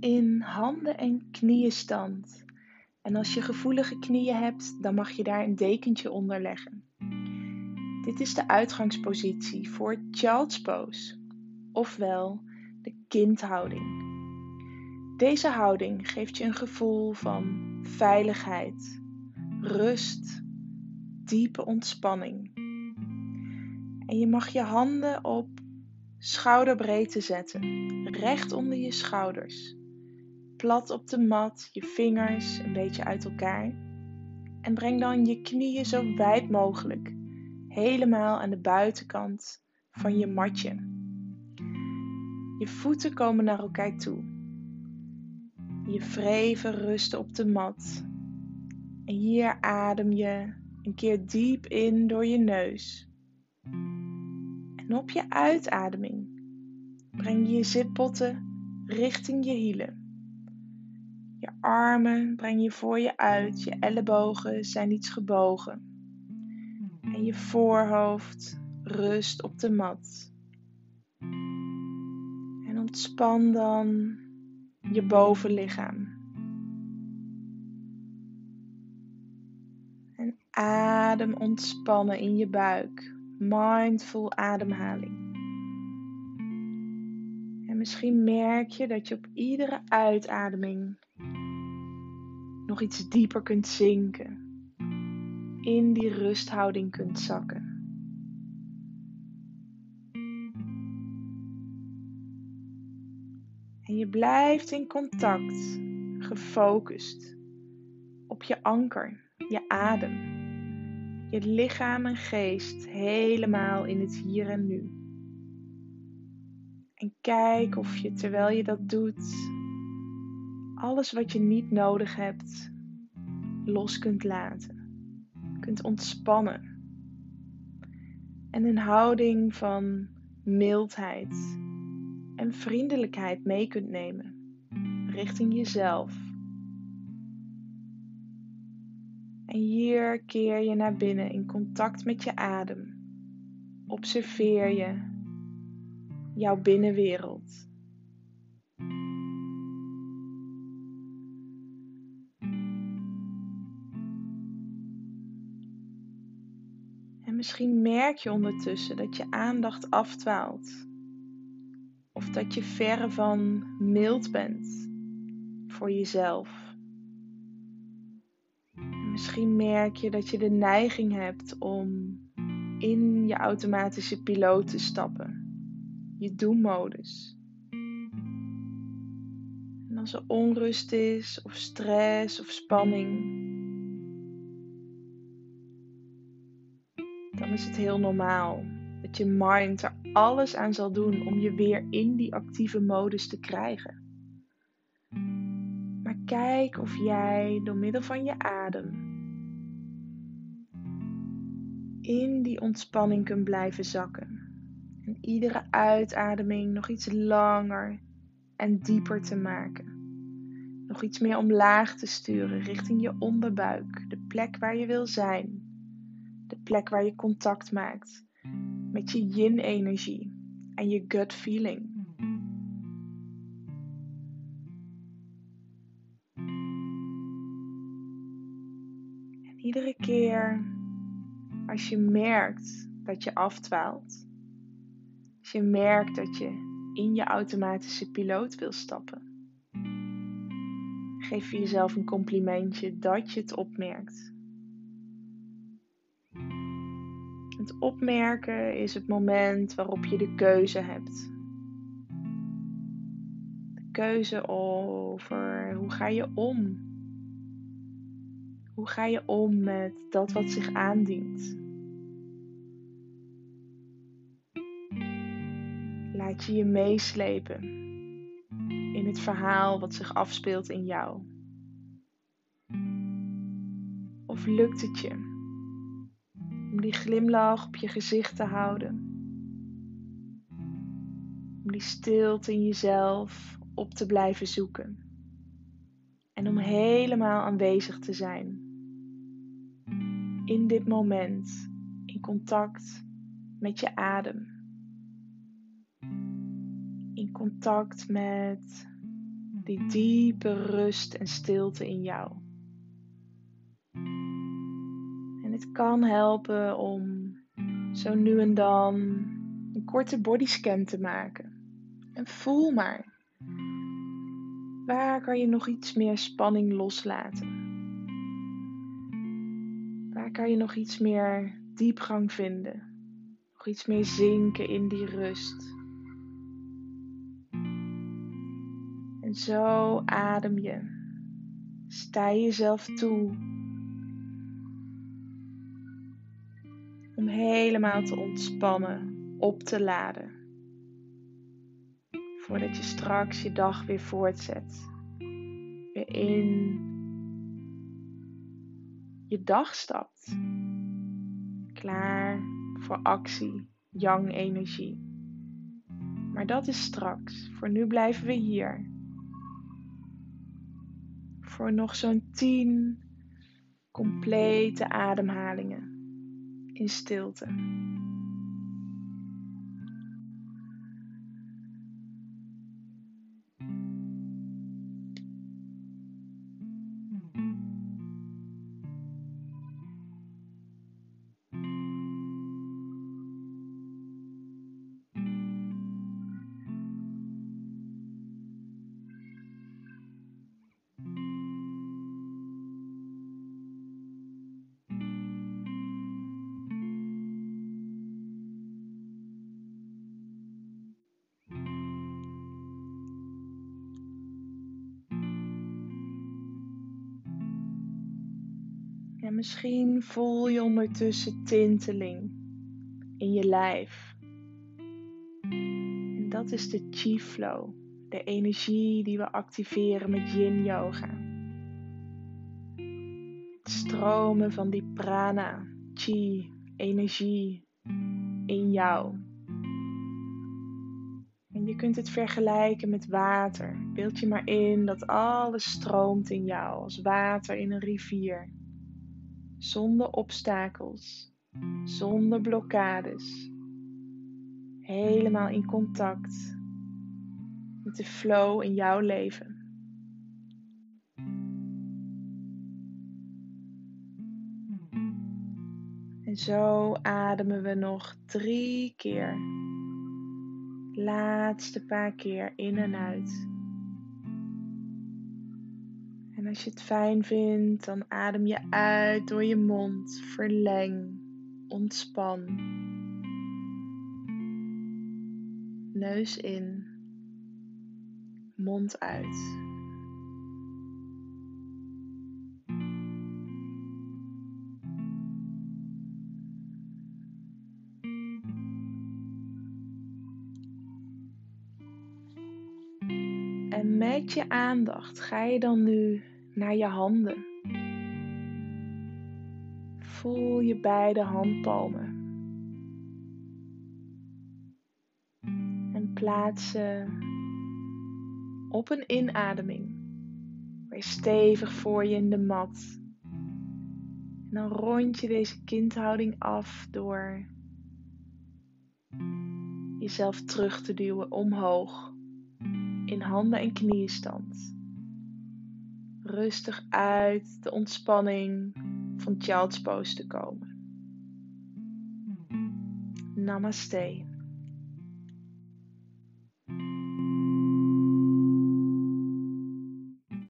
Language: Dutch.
In handen en knieën stand. En als je gevoelige knieën hebt, dan mag je daar een dekentje onder leggen. Dit is de uitgangspositie voor Child's Pose, ofwel de kindhouding. Deze houding geeft je een gevoel van veiligheid, rust, diepe ontspanning. En je mag je handen op schouderbreedte zetten, recht onder je schouders. Plat op de mat, je vingers een beetje uit elkaar. En breng dan je knieën zo wijd mogelijk, helemaal aan de buitenkant van je matje. Je voeten komen naar elkaar toe. Je vreven rusten op de mat. En hier adem je een keer diep in door je neus. En op je uitademing breng je je zitpotten richting je hielen. Je armen breng je voor je uit, je ellebogen zijn iets gebogen. En je voorhoofd rust op de mat. En ontspan dan je bovenlichaam. En adem ontspannen in je buik. Mindful ademhaling. En misschien merk je dat je op iedere uitademing nog iets dieper kunt zinken. In die rusthouding kunt zakken. En je blijft in contact, gefocust op je anker, je adem, je lichaam en geest helemaal in het hier en nu. En kijk of je terwijl je dat doet, alles wat je niet nodig hebt, los kunt laten, kunt ontspannen. En een houding van mildheid en vriendelijkheid mee kunt nemen richting jezelf. En hier keer je naar binnen in contact met je adem. Observeer je jouw binnenwereld. En misschien merk je ondertussen dat je aandacht afdwaalt of dat je verre van mild bent voor jezelf. Misschien merk je dat je de neiging hebt om in je automatische piloot te stappen, je do-modus. En als er onrust is, of stress of spanning, dan is het heel normaal dat je mind er alles aan zal doen om je weer in die actieve modus te krijgen. Kijk of jij door middel van je adem in die ontspanning kunt blijven zakken. En iedere uitademing nog iets langer en dieper te maken. Nog iets meer omlaag te sturen richting je onderbuik, de plek waar je wil zijn, de plek waar je contact maakt met je yin-energie en je gut feeling. Als je merkt dat je afdwaalt, als je merkt dat je in je automatische piloot wil stappen, geef jezelf een complimentje dat je het opmerkt. Het opmerken is het moment waarop je de keuze hebt. De keuze over hoe ga je om? Hoe ga je om met dat wat zich aandient? Laat je je meeslepen in het verhaal wat zich afspeelt in jou? Of lukt het je om die glimlach op je gezicht te houden. Om die stilte in jezelf op te blijven zoeken. En om helemaal aanwezig te zijn. In dit moment, in contact met je adem. In contact met Die diepe rust en stilte in jou. En het kan helpen om zo nu en dan een korte bodyscan te maken. En voel maar. Waar kan je nog iets meer spanning loslaten? Kan je nog iets meer diepgang vinden? Nog iets meer zinken in die rust? En zo adem je. Sta jezelf toe om helemaal te ontspannen, op te laden. Voordat je straks je dag weer voortzet. Weer in je dag stapt. Klaar voor actie, yang energie. Maar dat is straks. Voor nu blijven we hier. Voor nog zo'n tien complete ademhalingen in stilte. En misschien voel je ondertussen tinteling in je lijf. En dat is de chi flow, de energie die we activeren met yin yoga. Het stromen van die prana, chi, energie in jou. En je kunt het vergelijken met water. Beeld je maar in dat alles stroomt in jou als water in een rivier zonder obstakels, zonder blokkades. Helemaal in contact met de flow in jouw leven. En zo ademen we nog drie keer. Laatste paar keer in en uit als je het fijn vindt, dan adem je uit door je mond. Verleng, ontspan. Neus in, mond uit. En met je aandacht ga je dan nu naar je handen. Voel je beide handpalmen. En plaats ze op een inademing. Weer stevig voor je in de mat. En dan rond je deze kindhouding af door jezelf terug te duwen omhoog in handen en knieënstand rustig uit de ontspanning van Child's Pose te komen. Namaste.